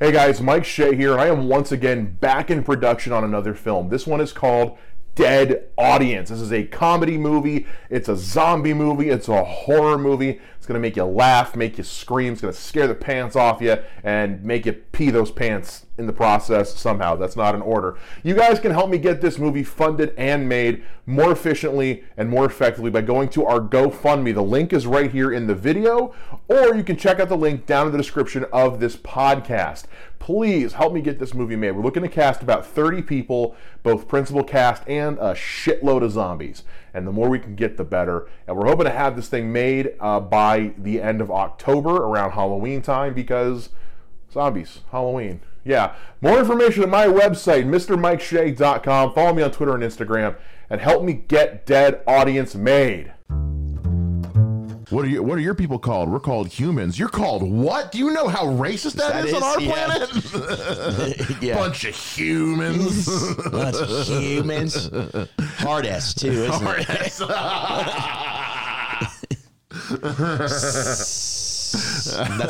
Hey guys, Mike Shea here, and I am once again back in production on another film. This one is called Dead Audience. This is a comedy movie, it's a zombie movie, it's a horror movie. It's gonna make you laugh, make you scream, it's gonna scare the pants off you, and make you pee those pants in the process somehow. That's not an order. You guys can help me get this movie funded and made more efficiently and more effectively by going to our GoFundMe. The link is right here in the video, or you can check out the link down in the description of this podcast. Please help me get this movie made. We're looking to cast about 30 people, both principal cast and a shitload of zombies. And the more we can get, the better. And we're hoping to have this thing made uh, by the end of October, around Halloween time, because zombies, Halloween. Yeah. More information at my website, MrMikeShea.com. Follow me on Twitter and Instagram, and help me get Dead Audience made. What are you? What are your people called? We're called humans. You're called what? Do you know how racist that That is, on our yeah. planet? yeah. Bunch of humans. Bunch of humans. Hard ass too, isn't it? That's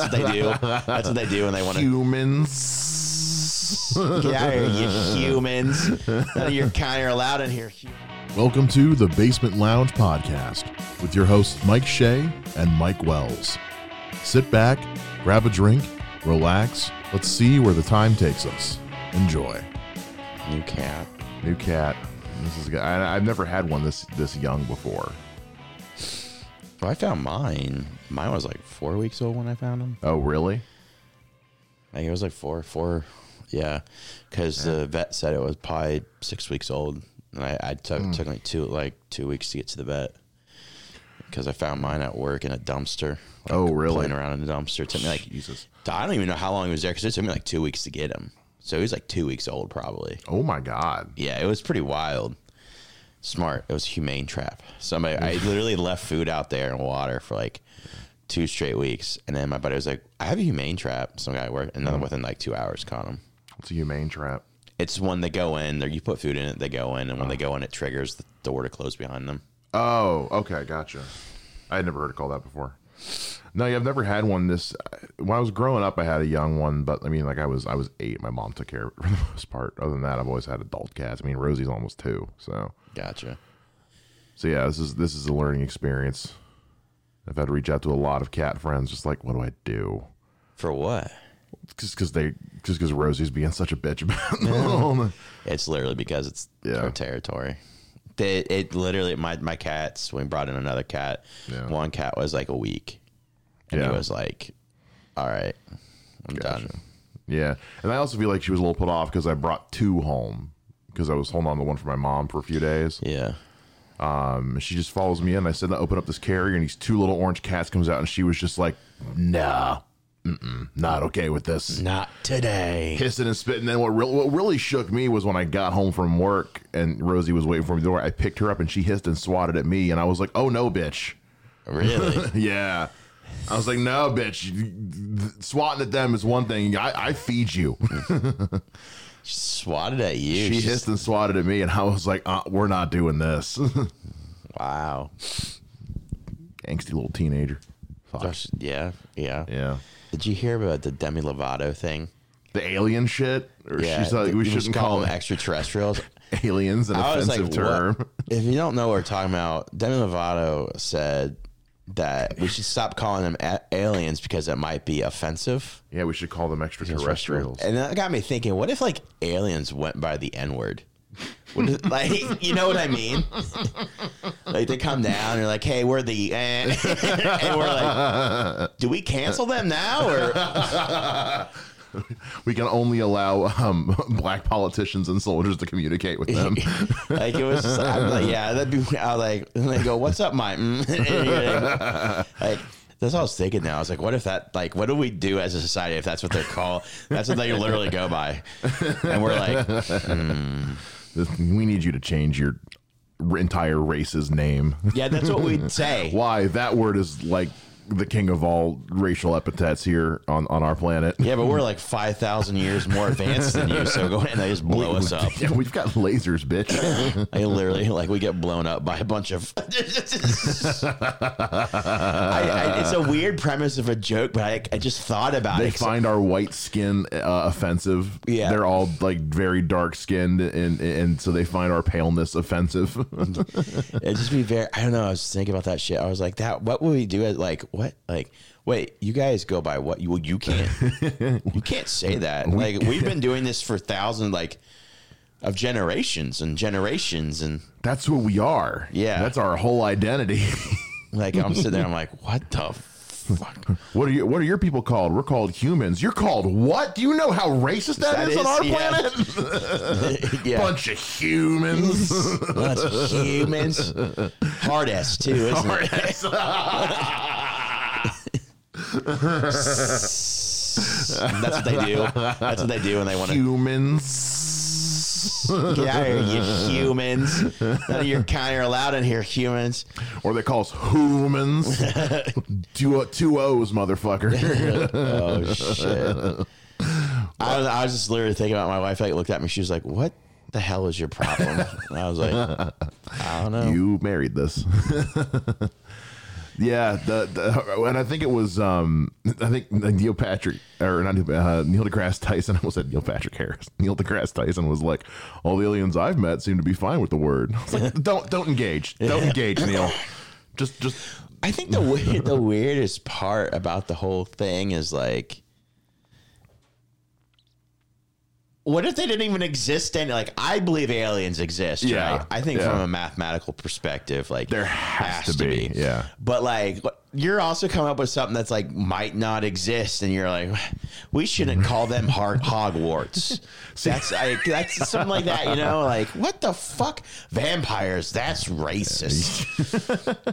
what they do. That's what they do when they want to humans. get out here, you humans. None of your kind are allowed in here. Welcome to the Basement Lounge podcast with your hosts Mike Shea and Mike Wells. Sit back, grab a drink, relax. Let's see where the time takes us. Enjoy. New cat. New cat. This is good. I, I've never had one this this young before. Well, I found mine. Mine was like four weeks old when I found him. Oh, really? I think it was like four, four. Yeah, because the vet said it was probably six weeks old, and I, I took Hmm. took like two like two weeks to get to the vet because I found mine at work in a dumpster. like, Oh, really? Playing around in a dumpster. It took me like Jesus. I don't even know how long he was there because it took me like two weeks to get him. So he was like two weeks old probably. Oh my God. Yeah, it was pretty wild. Smart. It was a humane trap. Somebody, I literally left food out there and water for like two straight weeks, and then my buddy was like, "I have a humane trap." Some guy at work, and then mm. within like two hours, caught him. It's a humane trap. It's when they go in, there you put food in it, they go in, and when they uh. go in, it triggers the door to close behind them. Oh, okay, gotcha. I had never heard it called that before. No, yeah, I've never had one. This when I was growing up, I had a young one, but I mean, like I was I was eight. My mom took care of it for the most part. Other than that, I've always had adult cats. I mean, Rosie's almost two, so Gotcha. so yeah, this is this is a learning experience. I've had to reach out to a lot of cat friends, just like, what do I do? For what? Just because they, just because Rosie's being such a bitch about it. It's literally because it's Yeah. her territory. They, it literally my my cats when we brought in another cat, Yeah. one cat was like a week, and Yeah. he was like, "All right, I'm done." Yeah, and I also feel like she was a little put off because I brought two home because I was holding on to one for my mom for a few days. Yeah. Um, she just follows me in. I said, open up this carrier, and these two little orange cats comes out, and she was just like, "Nah, mm-mm, not okay with this." Not today. Hissing and spitting. Then what, re- what really shook me was when I got home from work and Rosie was waiting for me at the door. I picked her up, and she hissed and swatted at me, and I was like, "Oh no, bitch!" Really? Yeah. I was like, "No, bitch! Swatting at them is one thing. I, I feed you." Swatted at you. she She's- hissed and swatted at me, and I was like, uh, "We're not doing this." Wow. Angsty little teenager. Fuck. Yeah, yeah. Yeah. Did you hear about the Demi Lovato thing? The alien shit, or Yeah. she's like, we shouldn't call them them extraterrestrials. aliens, an I offensive like, term. what? If you don't know what we're talking about, Demi Lovato said that we should stop calling them a- aliens because it might be offensive. Yeah, we should call them extraterrestrials. And that got me thinking, what if like aliens went by the N word? Like, you know what I mean? like they come down and they're like, "Hey, we're the," eh. and we're like, "Do we cancel them now?" Or We can only allow um, black politicians and soldiers to communicate with them. like it was, just, I'm like, yeah, that'd be. I like, and they go, "What's up, Mike?" Mm. And you're like, like, that's what I was thinking. Now I was like, "What if that? Like, what do we do as a society if that's what they're called? That's what they literally go by." And we're like, we need you to change your entire race's name. "Yeah, that's what we'd say." Why? That word is like the king of all racial epithets here on, on our planet. Yeah, but we're like five thousand years more advanced than you. So go ahead and they just blow us up. Yeah, we've got lasers, bitch. I literally like we get blown up by a bunch of. I, I, it's a weird premise of a joke, but I, I just thought about they it. They find our white skin uh, offensive. Yeah. they're all like very dark skinned, and and so they find our paleness offensive. It'd just be very. I don't know. I was thinking about that shit. I was like, that. What would we do? At like what? Like wait, you guys go by what? You well, you can't. you can't say that. Like we've been doing this for thousands, like of generations and generations, and That's who we are. Yeah. that's our whole identity. like I'm sitting there. I'm like, what the fuck? what are you? What are your people called? We're called humans. You're called what? Do you know how racist that That is, on our yeah. planet? yeah. Bunch of humans. Bunch of humans. Hard ass too, isn't it? That's what they do. That's what they do when they want to humans. get out here, you humans. None of your kind are allowed in here, humans. or they call us humans. two, two O's, motherfucker. Oh shit. I was, I was just literally thinking about my wife. Like looked at me. She was like, "What the hell is your problem?" And I was like, "I don't know." you married this. yeah, the, the and I think it was um I think Neil Patrick or not Neil, uh, Neil deGrasse Tyson. I almost said Neil Patrick Harris. Neil deGrasse Tyson was like, all the aliens I've met seem to be fine with the word. Like, don't don't engage, don't engage, Neil. Just just I think the the weirdest part about the whole thing is like, what if they didn't even exist? Any like, I believe aliens exist. Yeah, right? I think yeah. from a mathematical perspective, like There has to be, yeah. But like, you're also coming up with something that's like might not exist, and you're like, we shouldn't call them hard Hogwarts. that's like that's something like that, you know? Like, what the fuck? Vampires? That's racist.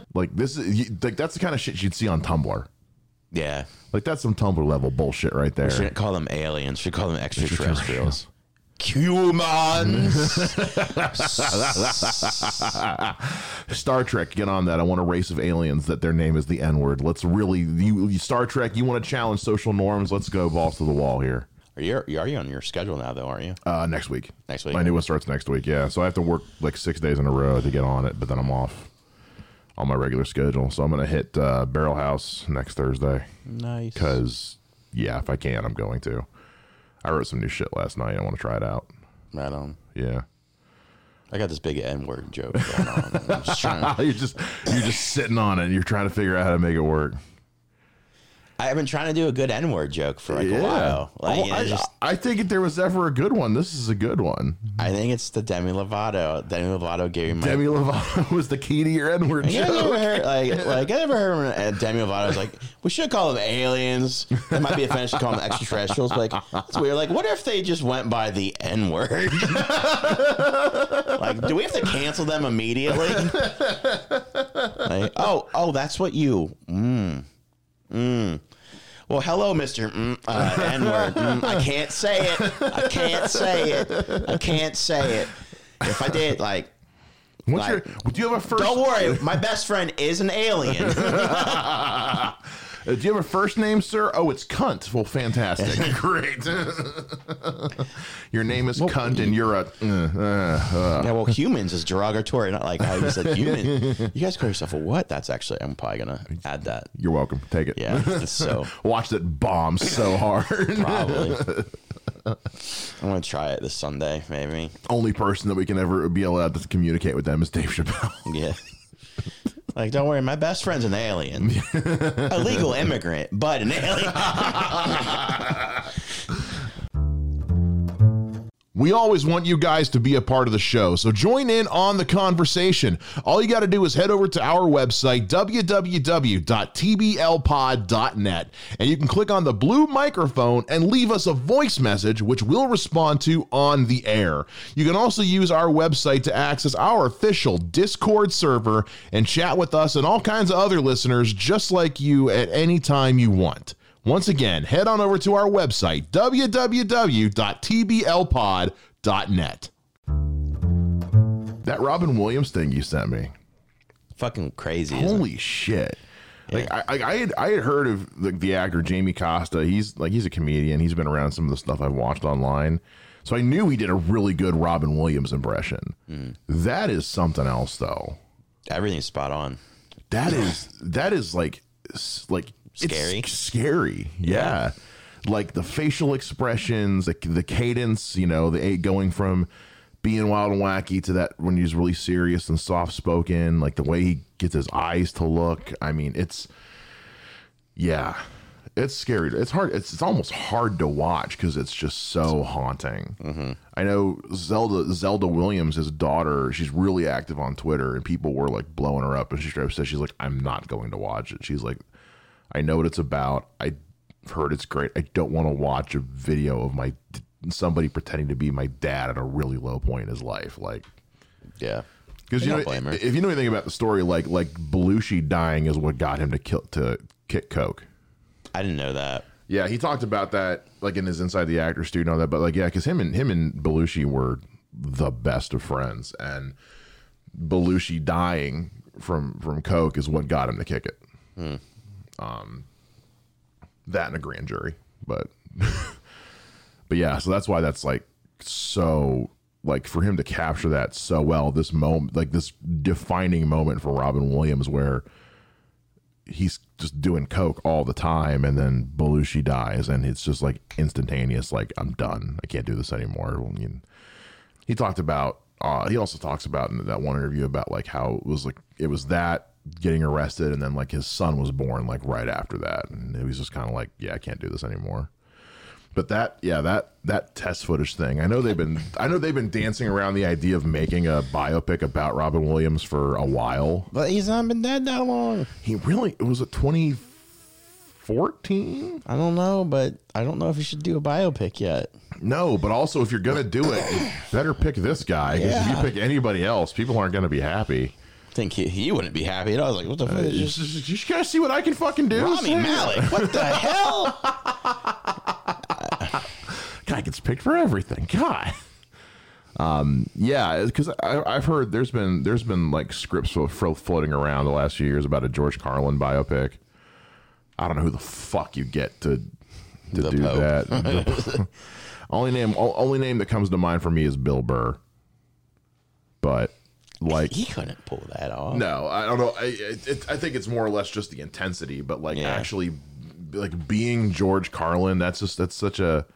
like this is like that's the kind of shit you'd see on Tumblr. Yeah. Like that's some Tumblr level bullshit right there. Shouldn't call them aliens. Should call them extraterrestrials. Humans. Star Trek, get on that. I want a race of aliens that their name is the N word. Let's really, you, you- Star Trek, you want to challenge social norms? Let's go balls to the wall here. Are you are you on your schedule now though? Aren't you? Uh, next week. Next week. My new one starts next week. Yeah, so I have to work like six days in a row to get on it, but then I'm off on my regular schedule. So I'm gonna hit uh, Barrel House next Thursday Nice. because yeah, if I can, I'm going to. I wrote some new shit last night. I want to try it out. Right on. Yeah. I got this big N word joke going on. I'm just trying. you're just you're just sitting on it. and You're trying to figure out how to make it work. I've been trying to do a good N word joke for like a while. Like, Oh, you know, I, just, I think if there was ever a good one, this is a good one. I think it's the Demi Lovato. Demi Lovato gave me my. Demi Lovato was the key to your N word You guys ever joke. heard, like, like, I never heard when, uh, Demi Lovato was like, we should call them aliens. It might be offensive to call them extraterrestrials. But like, it's weird. Like, what if they just went by the N word? like, do we have to cancel them immediately? like, oh, oh, that's what you. Mm, mm. Well, hello, Mister mm, uh, N word. Mm, I can't say it. I can't say it. I can't say it. If I did, like, What's like- your, do you have a first? don't worry, my best friend is an alien. Uh, do you have a first name, sir? Oh, it's Cunt. Well, fantastic. Great. your name is Cunt, and you're a. Uh, uh, uh. yeah, well, humans is derogatory, not like how you said human. You guys call yourself a what? That's actually, I'm probably gonna add that. You're welcome. Take it. Yeah, so Watch that bomb so hard. probably. I'm gonna try it this Sunday, maybe. Only person that we can ever be allowed to communicate with them is Dave Chappelle. Yeah. Like, don't worry, my best friend's an alien, a legal immigrant, but an alien. We always want you guys to be a part of the show, so join in on the conversation. All you got to do is head over to our website, www.tblpod.net, and you can click on the blue microphone and leave us a voice message, which we'll respond to on the air. You can also use our website to access our official Discord server and chat with us and all kinds of other listeners just like you at any time you want. Once again, head on over to our website, www.tblpod.net. That Robin Williams thing you sent me. Fucking crazy. Isn't it? Holy shit. Like I, I, I had I had heard of the, the actor Jamie Costa. He's like he's a comedian. He's been around some of the stuff I've watched online. So I knew he did a really good Robin Williams impression. Hmm. That is something else, though. Everything's spot on. That is that is like s- like it's Scary. scary. Yeah. Like the facial expressions, the, the cadence. You know, the eight going from being wild and wacky to that when he's really serious and soft spoken. Like the way he gets his eyes to look. I mean, it's yeah, it's scary. It's hard. It's it's almost hard to watch because it's just so haunting. Mm-hmm. I know Zelda Zelda Williams, his daughter. She's really active on Twitter, and people were like blowing her up. And she straight up said she's like, "I'm not going to watch it." She's like, "I know what it's about. I've heard it's great. I don't want to watch a video of my somebody pretending to be my dad at a really low point in his life." Like, Yeah. because you know, if you know anything about the story, like like Belushi dying is what got him to kill to kick coke. I didn't know that. Yeah, he talked about that like in his Inside the Actor studio and all that. But like, yeah, because him and him and Belushi were the best of friends, and Belushi dying from from coke is what got him to kick it. Hmm. Um, that and a grand jury, but but yeah, so that's why that's like so like for him to capture that so well. This moment, like this defining moment for Robin Williams, where he's just doing coke all the time and then Belushi dies and it's just like instantaneous like I'm done I can't do this anymore Well, you- he talked about uh, he also talks about in that one interview about like how it was like it was that getting arrested and then like his son was born like right after that and it was just kind of like yeah I can't do this anymore but that yeah that that test footage thing I know they've been I know they've been dancing around the idea of making a biopic about Robin Williams for a while But he's not been dead that long. he really it was a 2014 I don't know, but I don't know if you should do a biopic yet. no but also if you're gonna do it better pick this guy 'cause if Yeah. you pick anybody else people aren't gonna be happy think he, he wouldn't be happy at all. I was like, what the fuck? you just, just, just gotta see what i can fucking do Rami Malek. What the hell? guy gets picked for everything god um yeah because i've heard there's been there's been like scripts flo- flo- floating around the last few years about a george carlin biopic i don't know who the fuck you get to to The do Pope. that The- only name only name that comes to mind for me is bill burr but like He couldn't pull that off. no i don't know i it, i think it's more or less just the intensity but like Yeah. actually like being george carlin that's just that's such a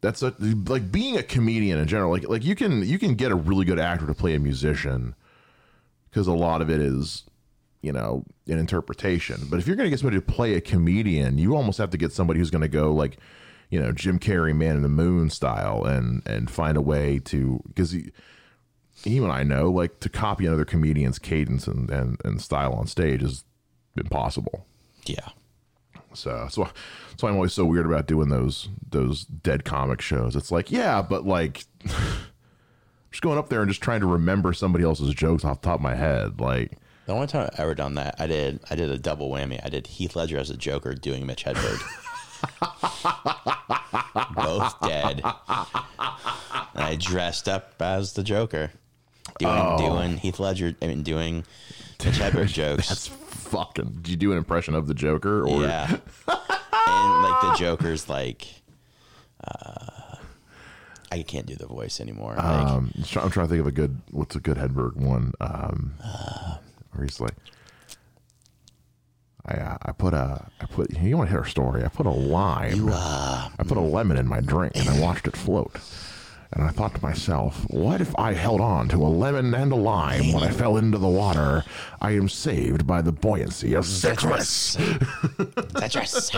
that's a, like being a comedian in general like like you can you can get a really good actor to play a musician because a lot of it is you know an interpretation but if you're going to get somebody to play a comedian you almost have to get somebody who's going to go like you know jim carrey man in the moon style and and find a way to because even I know, like to copy another comedian's cadence and, and, and style on stage is impossible. Yeah. So, so that's why I'm always so weird about doing those those dead comic shows. It's like, yeah, but like, just going up there and just trying to remember somebody else's jokes off the top of my head. Like, The only time I've ever done that, I did I did a double whammy. I did Heath Ledger as a Joker doing Mitch Hedberg. Both dead. And I dressed up as the Joker. Doing Oh. doing Heath Ledger I mean doing Hedberg jokes. that's fucking. Did you do an impression of the Joker or? yeah. and like the Joker's like uh I can't do the voice anymore. Like, Um, I'm trying to think of a good. What's a good Hedberg one? Um, where he's like, I uh, I put a I put you want to hear a story? I put a lime. uh, I put a lemon in my drink and I watched it float. And I thought to myself, what if I held on to a lemon and a lime when I fell into the water? I am saved by the buoyancy of citrus. Citrus.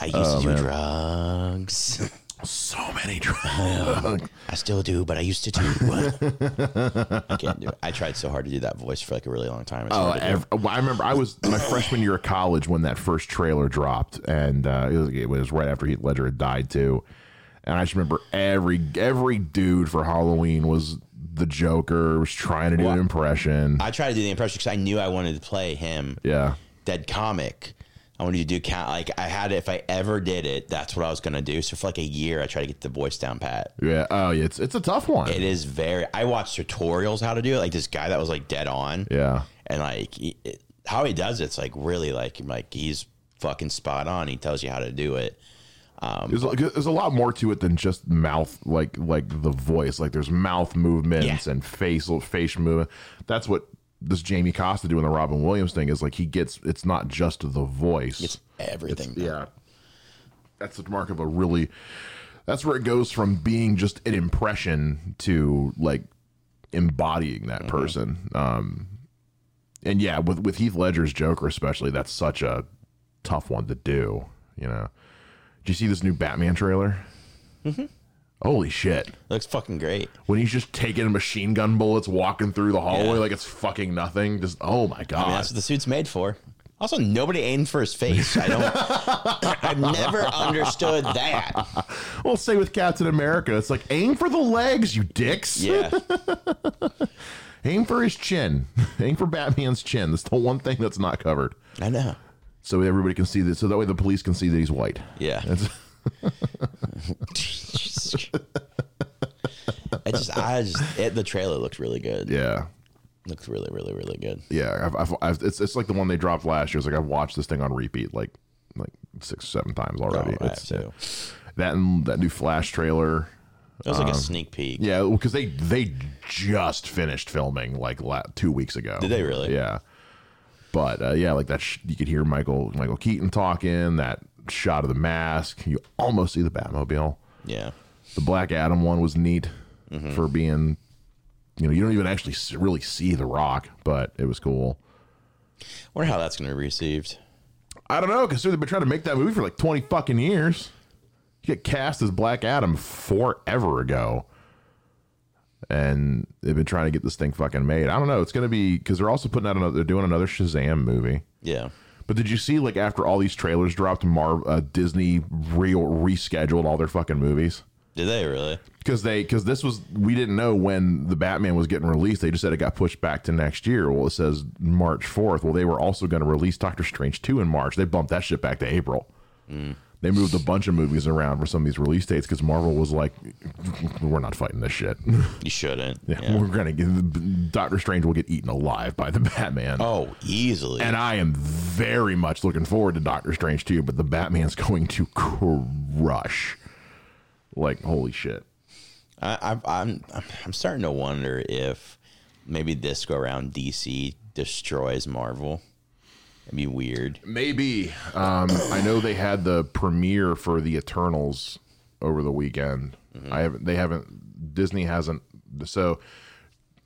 I used Oh, to do drugs. So many drugs. I still do, but I used to do. I can't do it. I tried so hard to do that voice for like a really long time. It's Oh, ev- I remember I was my freshman year of college when that first trailer dropped, and uh, it, was, it was right after Heath Ledger had died too. And I just remember every every dude for Halloween was the Joker, was trying to do an impression. I tried to do the impression because I knew I wanted to play him, yeah, dead comic. I wanted to do count like I had it. If I ever did it, that's what I was gonna do. So for like a year, I tried to get the voice down pat. yeah. Oh, yeah, it's it's a tough one. It is very. I watched tutorials how to do it. Like this guy that was like dead on. yeah. and like he, it, how he does it's like really like like he's fucking spot on. He tells you how to do it. There's, a- there's a lot more to it than just mouth, like like the voice. Like there's mouth movements Yeah. and facial face movement. That's what this Jamie Costa doing the Robin Williams thing is like. He gets it's not just the voice. It's everything. yeah, that's the mark of a really. That's where it goes from being just an impression to like embodying that person. Um, and yeah, with with Heath Ledger's Joker especially, that's such a tough one to do. You know, did you see this new Batman trailer? Mm-hmm. Holy shit! Looks fucking great. When he's just taking machine gun bullets, walking through the hallway Yeah. like it's fucking nothing. Just oh my god! I mean, that's what the suit's made for. Also, nobody aimed for his face. I don't. I've never understood that. Well, say with Captain America, it's like aim for the legs, you dicks. Yeah, Aim for his chin. aim for Batman's chin. That's the one thing that's not covered. I know. So everybody can see this. So that way the police can see that he's white. Yeah. That's, I just, I just, it, the trailer looks really good. yeah. Looks really, really, really good. Yeah. I've, I've, I've, it's, it's like the one they dropped last year. It's like I've watched this thing on repeat like like six, seven times already. Oh, I it's, that and that new Flash trailer. It was like a sneak peek. Um, Yeah, because they they just finished filming like la- two weeks ago. Did they really? Yeah. But uh, yeah, like that, sh- you could hear Michael Michael Keaton talking. That shot of the mask, you almost see the Batmobile. Yeah. The Black Adam one was neat Mm-hmm. for being, you know, you don't even actually really see the Rock, but it was cool. I Wonder how that's going to be received. I don't know because they've been trying to make that movie for like twenty fucking years. You get cast as Black Adam forever ago, and they've been trying to get this thing fucking made. I don't know. It's gonna be because they're also putting out another. They're doing another Shazam movie. Yeah. But did you see like after all these trailers dropped, Mar- uh, Disney real rescheduled all their fucking movies Did they really? because they because this was we didn't know when the Batman was getting released. They just said it got pushed back to next year. Well, it says March fourth. Well, they were also going to release Doctor Strange two in March. They bumped that shit back to April. They moved a bunch of movies around for some of these release dates because Marvel was like, "We're not fighting this shit. You shouldn't. Yeah, Yeah. We're gonna get Doctor Strange will get eaten alive by the Batman." Oh, easily. And I am very much looking forward to Doctor Strange too, but the Batman's going to crush. Like holy shit. I, I, I'm I'm starting to wonder if maybe this go around DC destroys Marvel. It'd be weird. Maybe. Um, I know they had the premiere for the Eternals over the weekend. I haven't. They haven't. Disney hasn't. So,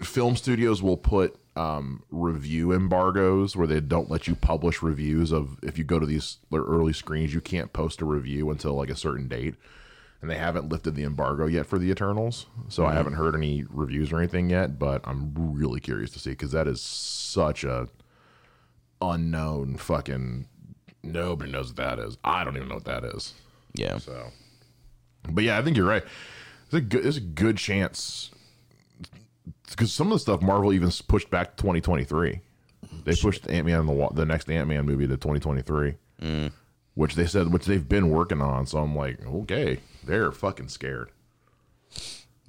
film studios will put um, review embargoes where they don't let you publish reviews of if you go to these early screens, you can't post a review until like a certain date. And they haven't lifted the embargo yet for the Eternals, so I haven't heard any reviews or anything yet. But I'm really curious to see because that is such a unknown fucking nobody knows what that is. I don't even know what that is. Yeah. So, but yeah, I think you're right. It's a good, there's a good chance because some of the stuff Marvel even pushed back to 2023. They pushed Ant Man the the next Ant Man movie to 2023, mm. which they said which they've been working on. So I'm like, okay, they're fucking scared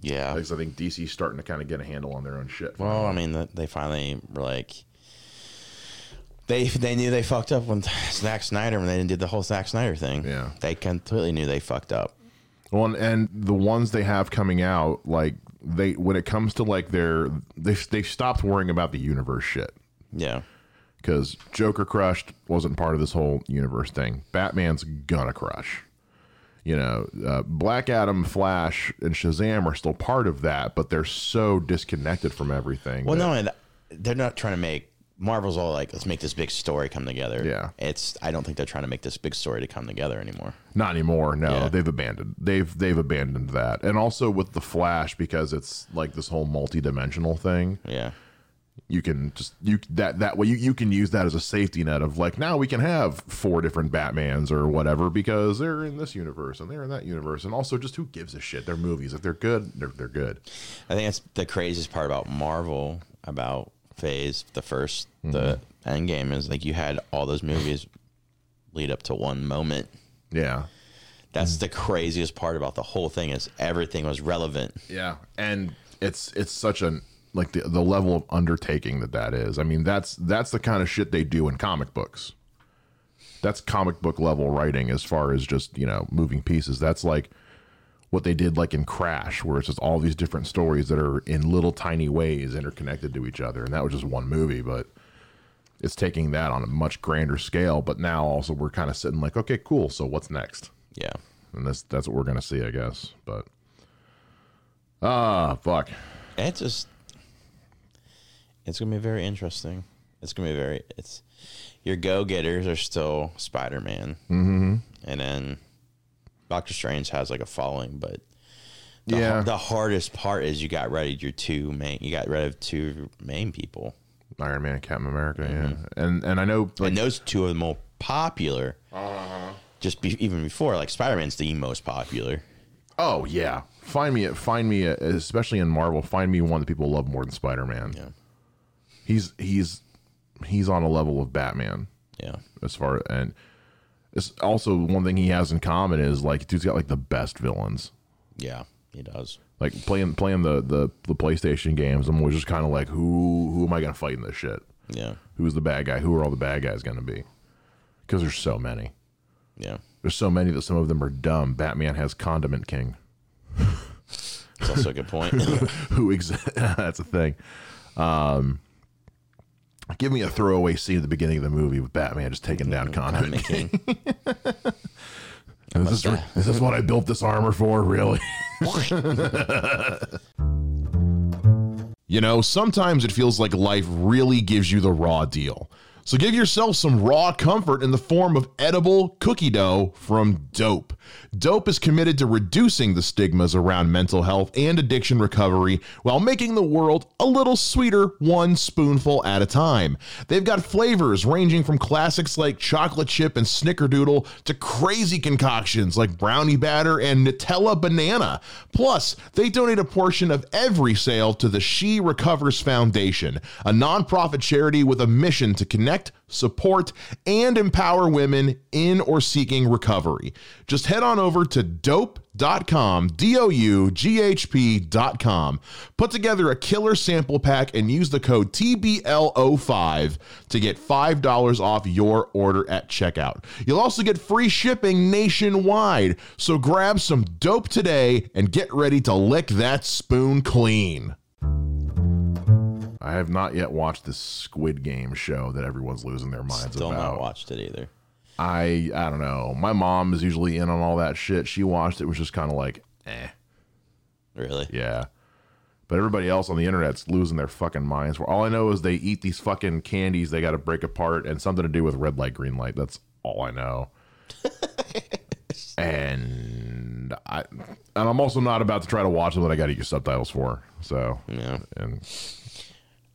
Yeah. because I think DC's starting to kind of get a handle on their own shit. Well, I mean, th- they finally were like, they they knew they fucked up when Zack Snyder when they did the whole Zack Snyder thing. Yeah. they completely knew they fucked up. Well, and, and the ones they have coming out, like they when it comes to like their they they stopped worrying about the universe shit Yeah, because Joker crushed wasn't part of this whole universe thing. Batman's gonna crush. You know, uh, Black Adam, Flash, and Shazam are still part of that, but they're so disconnected from everything. Well, that- no, and they're not trying to make Marvel's all like, let's make this big story come together. Yeah. it's. I don't think they're trying to make this big story to come together anymore. Not anymore. No, Yeah. they've abandoned. They've they've abandoned that, and also with the Flash because it's like this whole multi-dimensional thing. Yeah, you can just you that that way you, you can use that as a safety net of like now we can have four different batmans or whatever because they're in this universe and they're in that universe and also just who gives a shit they're movies if they're good they're, they're good I think that's the craziest part about Marvel about Phase the first mm-hmm. the end game is like you had all those movies lead up to one moment. yeah That's mm. the craziest part about the whole thing is everything was relevant. yeah and it's it's such an like the the level of undertaking that that is. I mean, that's that's the kind of shit they do in comic books. That's comic book level writing as far as just, you know, moving pieces. That's like what they did like in Crash, where it's just all these different stories that are in little tiny ways interconnected to each other. And that was just one movie, but it's taking that on a much grander scale. But now also we're kind of sitting like, okay, cool. So what's next? Yeah. And that's that's what we're gonna see, I guess. But ah, fuck. It's just it's gonna be very interesting. It's gonna be very it's your go getters are still Spider Man. Mm-hmm. And then Doctor Strange has like a following, but the, Yeah. the hardest part is you got rid of your two main you got rid of two main people. Iron Man and Captain America, yeah. Mm-hmm. And and I know like and those two are the most popular. Uh-huh. Just be, even before, like Spider Man's the most popular. oh yeah. Find me find me especially in Marvel, find me one that people love more than Spider Man. Yeah, He's he's he's on a level of Batman yeah, as far and it's also one thing he has in common is like dude's got like the best villains. yeah. He does. Like playing playing the the, the PlayStation games, I'm always just kind of like who who am I gonna fight in this shit? Yeah, Who's the bad guy? Who are all the bad guys gonna be? Because there's so many. yeah. There's so many that some of them are dumb. Batman has Condiment King, It's also a good point. who ex- that's a thing. Um, give me a throwaway scene at the beginning of the movie with Batman just taking down Condiment King. King. Is this, is this what I built this armor for? Really? You know, sometimes it feels like life really gives you the raw deal. So give yourself some raw comfort in the form of edible cookie dough from DOUGHP. DOUGHP is committed to reducing the stigmas around mental health and addiction recovery while making the world a little sweeter one spoonful at a time. They've got flavors ranging from classics like chocolate chip and snickerdoodle to crazy concoctions like brownie batter and Nutella banana. Plus, they donate a portion of every sale to the She Recovers Foundation, a nonprofit charity with a mission to connect, support, and empower women in or seeking recovery. Just head on over to doughp.com, D O U G H P.com. Put together a killer sample pack and use the code TBL05 to get $5 off your order at checkout. You'll also get free shipping nationwide. So grab some dope today and get ready to lick that spoon clean. I have not yet watched this Squid Game show that everyone's losing their minds about. I Still about. not watched it either. I I don't know. My mom is usually in on all that shit. She watched it was just kind of like, eh, Really? yeah. But everybody else on the internet's losing their fucking minds. Where all I know is they eat these fucking candies they got to break apart and something to do with red light, green light. That's all I know. and I and I'm also not about to try to watch them that I got to use subtitles for. So Yeah. and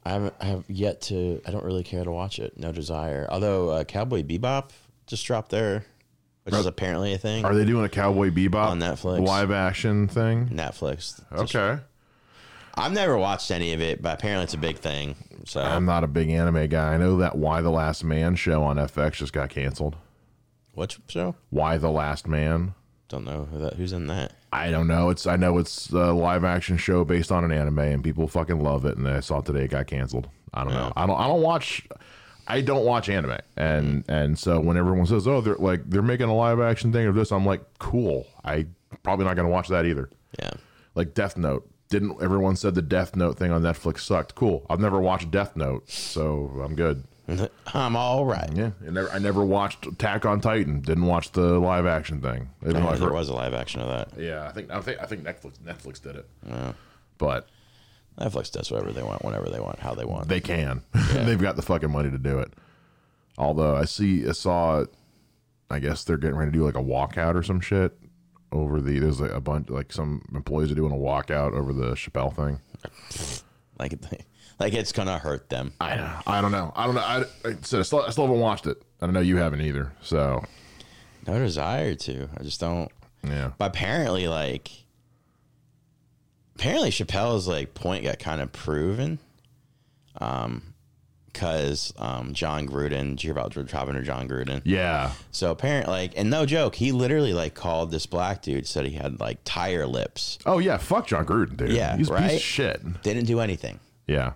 I haven't I have yet to. I don't really care to watch it. No desire. Although uh, Cowboy Bebop just dropped there, which is apparently a thing. are they doing a Cowboy Bebop On Netflix. live action thing? Netflix. Just- Okay. I've never watched any of it, but apparently it's a big thing. So I'm not a big anime guy. I know that Y: The Last Man show on FX just got canceled. what show? Y: The Last Man? Don't know who that. Who's in that? I don't know. It's I know it's a live action show based on an anime, and people fucking love it. And I saw today it got canceled. I don't know. I don't. I don't watch. I don't watch anime, and and so when everyone says, "Oh, they're like they're making a live action thing of this," I'm like, "Cool." I probably not gonna watch that either. Yeah. Like Death Note. Didn't everyone said the Death Note thing on Netflix sucked? Cool. I've never watched Death Note, so I'm good. I'm all right. Yeah, I never, I never watched Attack on Titan. Didn't watch the live action thing. Oh, I've there was a live action of that. yeah, I think I think I think Netflix Netflix did it, Yeah. but Netflix does whatever they want, whenever they want, how they want. they can. They've got the fucking money to do it. Although I see, I saw, I guess they're getting ready to do like a walkout or some shit over the. There's like a bunch like some employees are doing a walkout over the Chappelle thing. like, like it's gonna hurt them. I don't, I don't know. I don't know. I, I said I still, I still haven't watched it. I don't know you haven't either. So No desire to. I just don't. yeah, But apparently, like, apparently Chappelle's like point got kind of proven. Um, because um, Jon Gruden, did you hear about dropping to Jon Gruden? yeah. So apparently, like, and no joke, he literally like called this black dude, said he had like tire lips. Oh yeah, fuck Jon Gruden, dude. Yeah, he's a piece right? of shit. Didn't do anything. Yeah.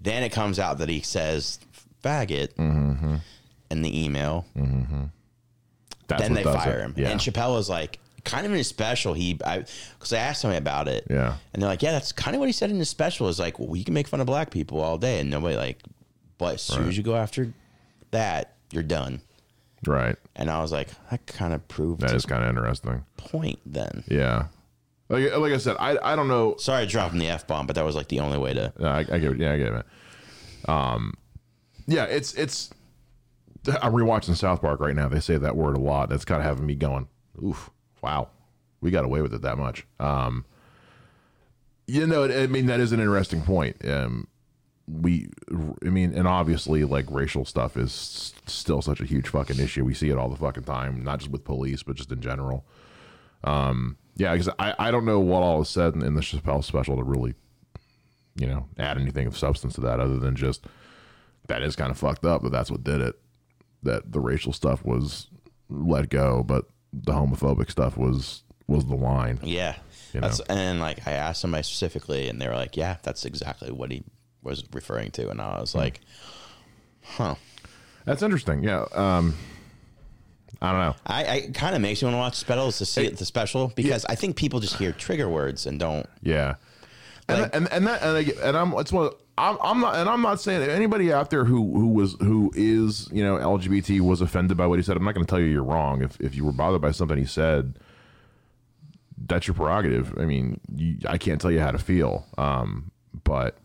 Then it comes out that he says faggot Mm-hmm. in the email. That's then they fire it. him. Yeah. And Chappelle was like, kind of in his special, he, because I, asked him about it. Yeah. And they're like, yeah, that's kind of what he said in his special is like, well, you can make fun of black people all day. And nobody like, but as soon as you go after that, you're done. right. And I was like, that kind of proved that is kind of interesting. point then. Yeah. Like, like I said, I, I don't know. Sorry dropping the F bomb, but that was like the only way to. Yeah, I, I get it. Yeah, I get it. Um, yeah, it's it's. I'm rewatching South Park right now. They say that word a lot. That's kind of having me going, oof, wow, we got away with it that much. Um, you know, I mean, that is an interesting point. Um, we, I mean, and obviously, like racial stuff is still such a huge fucking issue. We see it all the fucking time, not just with police, but just in general. Um, yeah, because I, I don't know what all is said in, in the Chappelle special to really you know, add anything of substance to that other than just that is kind of fucked up, but that's what did it. That the racial stuff was let go, but the homophobic stuff was was the line. Yeah. You That's, know? and like I asked somebody specifically, and they were like, "Yeah, that's exactly what he was referring to." And I was Hmm. like, "Huh." That's interesting. Yeah. Um I don't know. I, I kind of makes me want to watch specials to see it, the special because I think people just hear trigger words and don't. Yeah. And and and that and, I, and I'm it's one I'm I'm not and I'm not saying that anybody out there who who was who is you know LGBT was offended by what he said. I'm not going to tell you you're wrong. If if you were bothered by something he said, that's your prerogative. I mean, you, I can't tell you how to feel. Um, but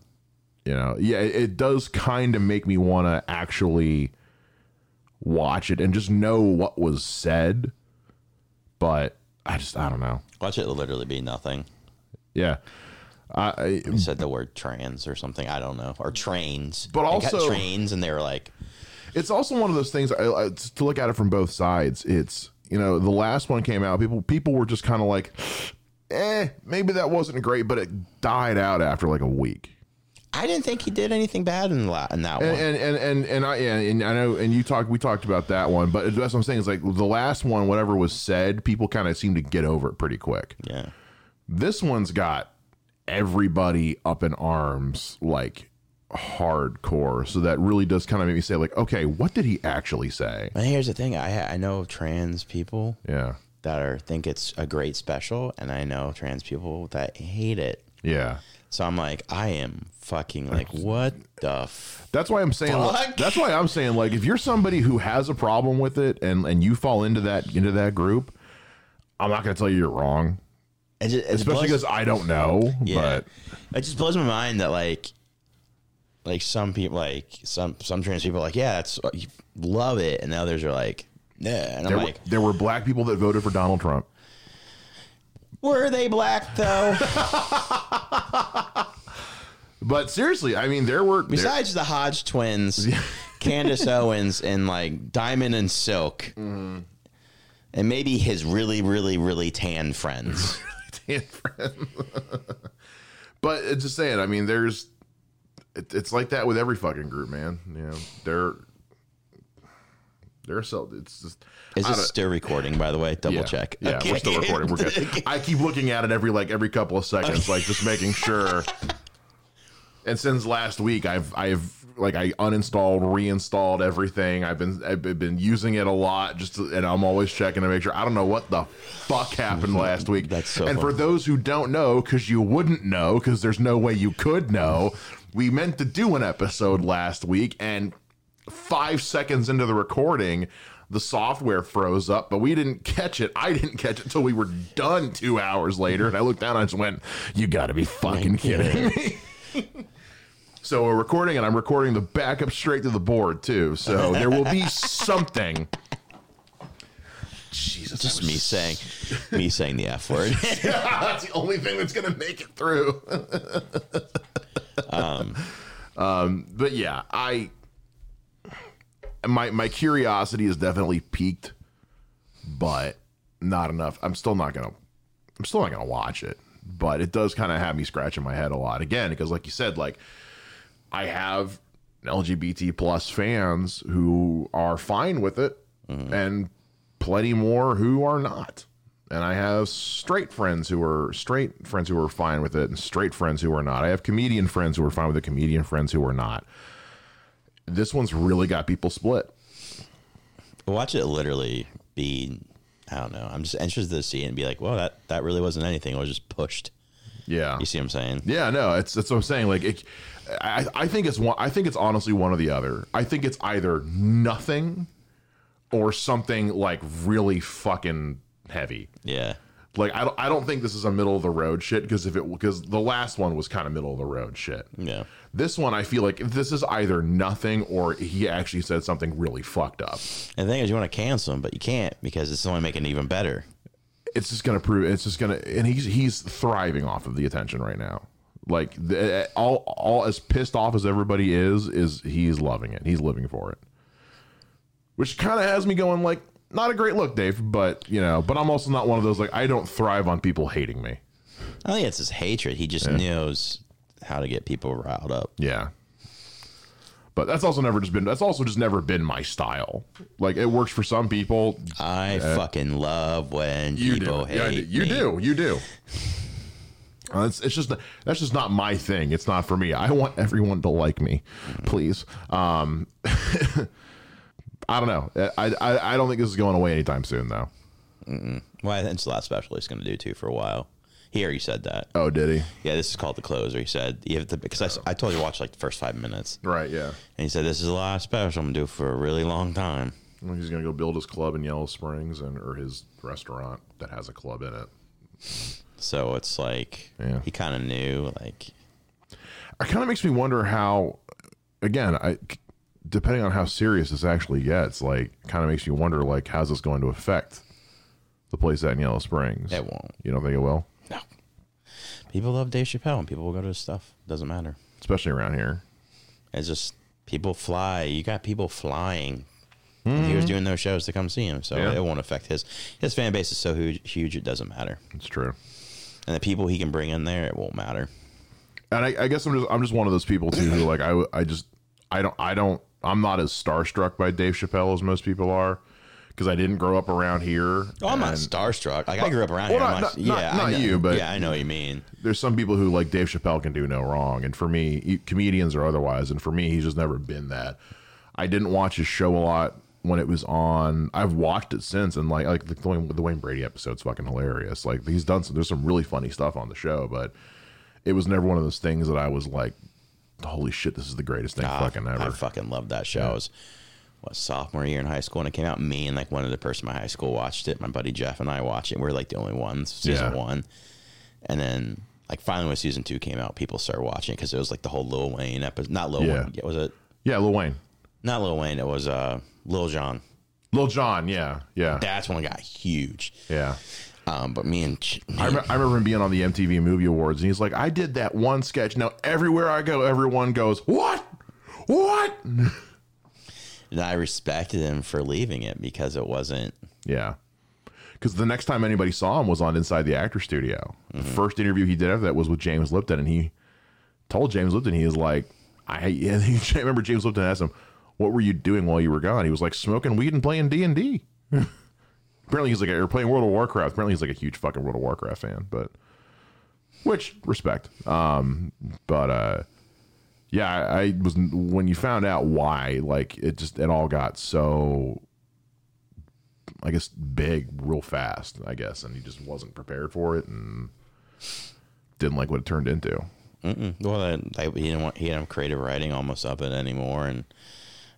you know, yeah, it, it does kind of make me want to actually watch it and just know what was said. But I just I don't know. Watch it literally be nothing. Yeah. I, He said the word trans or something. I don't know. Or trains. But also- trains, and they were like, it's also one of those things I, I, to look at it from both sides. It's you know the last one came out, people people were just kind of like, eh, maybe that wasn't great, but it died out after like a week. I didn't think he did anything bad in, la- in that one. And and and and I yeah, and I know and you talked we talked about that one, but that's what I'm saying is like the last one, whatever was said, people kind of seem to get over it pretty quick. yeah. This one's got everybody up in arms like hardcore, so that really does kind of make me say like, okay, what did he actually say? And here's the thing: I I know trans people Yeah, that are think it's a great special, and I know trans people that hate it. yeah. So I'm like, I am fucking like, what the? F-? That's why I'm saying. like- that's why I'm saying like if you're somebody who has a problem with it and and you fall into that into that group, I'm not going to tell you you're wrong, It just, it especially because I don't know. yeah, But it just blows my mind that like, like some people, like some some trans people, are like, yeah, that's you love it, and the others are like, yeah, and I'm there, were, like, there were black people that voted for Donald Trump. Were they black though? But seriously, I mean, there were Besides the Hodge twins, Candace Owens, and like Diamond and Silk, Mm-hmm. and maybe his really, really, really tan friends. but it's just saying. I mean, there's it, it's like that with every fucking group, man. You know, they're they're so it's just. Is this still recording? By the way, double yeah, check. Yeah, we're still recording. We're good. I keep looking at it every like every couple of seconds, like just making sure. And since last week, I've I've like I uninstalled, reinstalled everything. I've been I've been using it a lot, just to, and I'm always checking to make sure. I don't know what the fuck happened mm-hmm. last week. That's so And for those who don't know, because you wouldn't know, because there's no way you could know, we meant to do an episode last week, and five seconds into the recording, the software froze up, but we didn't catch it. I didn't catch it until we were done two hours later. And I looked down and I just went, You gotta be fucking kidding me. so we're recording, and I'm recording the backup straight to the board, too. So there will be something. Jesus. Just me saying, me saying the F word. That's the only thing that's gonna make it through. um, um, but yeah, I my my curiosity is definitely peaked, but not enough. I'm still not gonna I'm still not gonna watch it. But it does kind of have me scratching my head a lot again because, like you said, like I have LGBT plus fans who are fine with it, mm-hmm. and plenty more who are not. and I have straight friends who are straight friends who are fine with it, and straight friends who are not. I have comedian friends who are fine with it, comedian friends who are not. This one's really got people split. Watch it literally be. I don't know. I'm just interested to see it and be like, well, that that really wasn't anything. It was just pushed. Yeah, You see what I'm saying? Yeah, no, it's that's what I'm saying. Like, it, I, I think it's one. I think it's honestly one or the other. I think it's either nothing or something like really fucking heavy. Yeah. Like, I don't. I don't think this is a middle of the road shit because if it because the last one was kind of middle of the road shit. Yeah. This one, I feel like this is either nothing or he actually said something really fucked up. And the thing is, you want to cancel him, but you can't because it's only making it even better. It's just gonna prove. It's just gonna, and he's he's thriving off of the attention right now. Like the, eh, all all as pissed off as everybody is, is he's loving it. He's living for it, which kind of has me going like, not a great look, Dave. But you know, but I'm also not one of those like I don't thrive on people hating me. I think it's his hatred. He just knows how to get people riled up. Yeah. But that's also never just been. That's also just never been my style. Like it works for some people. I fucking love when You people do. Yeah, hate you me. do. You do. Uh, it's, it's just that's just not my thing. It's not for me. I want everyone to like me, please. Um, I don't know. Uh, I, I I don't think this is going away anytime soon, though. Well, I think it's the last special he's going to do too for a while. Here, he said that. Oh, did he? Yeah, this is called the closer. He said you have to because I I told you to watch like the first five minutes, Right. Yeah. and he said this is the last special I'm gonna do for a really long time. Well, He's gonna go build his club in Yellow Springs and or his restaurant that has a club in it. So it's like Yeah. he kind of knew like It kind of makes me wonder how. Again, I depending on how serious this actually gets, like, kind of makes you wonder, like, how's this going to affect the place at in Yellow Springs? it won't. You don't think it will? No, people love Dave Chappelle, and people will go to his stuff. Doesn't matter. Especially around here. It's just people fly. You got people flying. If He was doing those shows to come see him, so Mm-hmm. Yeah. it won't affect his his fan base is so huge, huge it doesn't matter. It's true. And the people he can bring in there, it won't matter. And I, I guess I'm just I'm just one of those people too who like I I just I don't I don't I'm not as starstruck by Dave Chappelle as most people are because I didn't grow up around here. Oh, I'm not starstruck. Like I grew up around well, here. not- not- yeah, not- I not know- you, but- yeah, I know what you mean. There's some people who like Dave Chappelle can do no wrong, and for me, comedians or otherwise, and for me, he's just never been that. I didn't watch his show a lot when it was on. I've watched it since, and like like the the Wayne Brady episode's fucking hilarious. Like he's done some. There's some really funny stuff on the show, but it was never one of those things that I was like, "Holy shit, this is the greatest thing Ah, fucking ever." I fucking love that show. I was what sophomore year in high school, and it came out. Me and like one other person in my high school watched it. My buddy Jeff and I watched it. We are like the only ones. Season Yeah. one, and then like finally when season two came out, people started watching it because it was like the whole Lil Wayne episode. Not Lil Yeah. Wayne. Was it yeah, Lil Wayne, not Lil Wayne? It was uh Lil Jon. Lil Jon, yeah, yeah, That's when it got huge. yeah. Um, but me and Ch- I, rem- I remember him being on the MTV Movie Awards, and he's like, "I did that one sketch. Now everywhere I go, everyone goes, what, what?" and I respected him for leaving it because it wasn't. Yeah. Because the next time anybody saw him was on Inside the Actor Studio. The first interview he did after that was with James Lipton, and he told James Lipton he was like, "I." Yeah, I remember James Lipton asked him, "What were you doing while you were gone?" He was like, "Smoking weed and playing D and D." Apparently, he's like, or playing World of Warcraft. Apparently, he's like a huge fucking World of Warcraft fan, but which respect. Um, but uh, yeah, I, I was when you found out why, like it just it all got so I guess big real fast, I guess, and he just wasn't prepared for it and didn't like what it turned into. Mm-mm. Well, he didn't want he didn't have creative writing almost up it anymore, and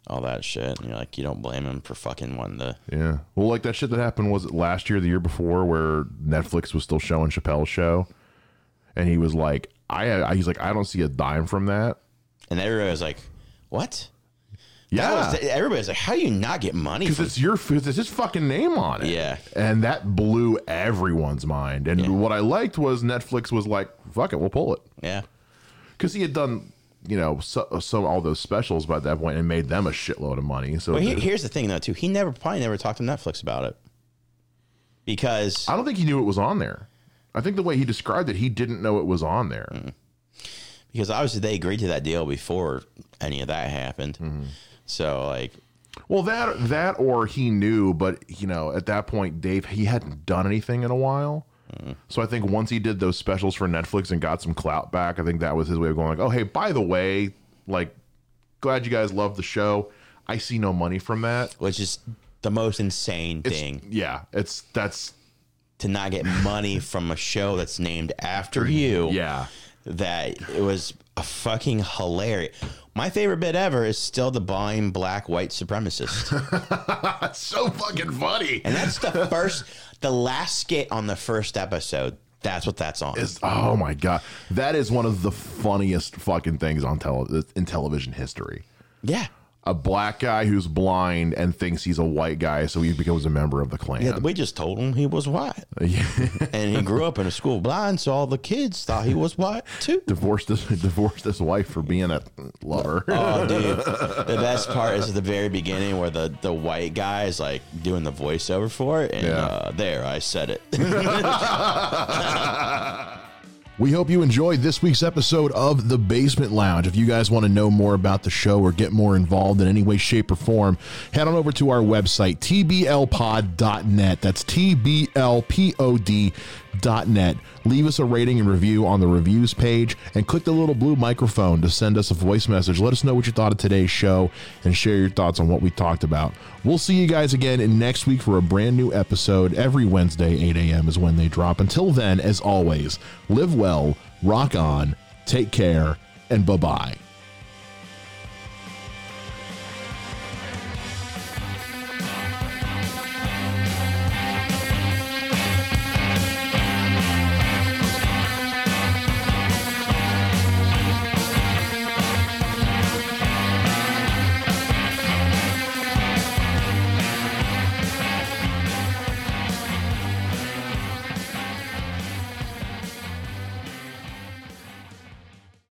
all that shit. And you're like, you don't blame him for fucking wanting to. Yeah. Well, like that shit that happened was it last year, the year before, where Netflix was still showing Chappelle's show, and he was like, I, I he's like, I don't see a dime from that. And everybody was like, what? Yeah. Was, everybody's like, how do you not get money because from it's your it's his fucking name on it. Yeah. and that blew everyone's mind. And what I liked was Netflix was like, "Fuck it, we'll pull it," Yeah. because he had done, you know, so, so all those specials by that point and made them a shitload of money. So But he, here's the thing, though, too. He never probably never talked to Netflix about it because I don't think he knew it was on there. I think the way he described it, he didn't know it was on there. Mm. because obviously they agreed to that deal before any of that happened. Mm-hmm. So like, Well, that that or he knew, but you know, at that point, Dave he hadn't done anything in a while. So I think once he did those specials for Netflix and got some clout back, I think that was his way of going like, "Oh, hey, by the way, like, glad you guys love the show. I see no money from that." which is the most insane It's- thing yeah, it's that's to not get money from a show that's named after you. yeah. that it was a fucking hilarious. My favorite bit ever is still the blind black white supremacist, so fucking funny. and that's the first, the last skit on the first episode. That's what that's on. It's- oh my god, that is one of the funniest fucking things on tele in television history. yeah, A black guy who's blind and thinks he's a white guy, so he becomes a member of the Klan. yeah. We just told him he was white, and he grew up in a school blind, so all the kids thought he was white too. divorced his divorced his wife for being a lover. Oh, dude. The best part is at the very beginning where the, the white guy is like doing the voiceover for it. And Yeah. uh, there, I said it. We hope you enjoyed this week's episode of The Basement Lounge. If you guys want to know more about the show or get more involved in any way, shape, or form, head on over to our website, tblpod.net. That's tblpod.net. Leave us a rating and review on the reviews page and click the little blue microphone to send us a voice message. Let us know what you thought of today's show and share your thoughts on what we talked about. We'll see you guys again in next week for a brand new episode. Every Wednesday, 8 a.m. is when they drop. Until then, as always, live well, rock on, take care, and bye bye.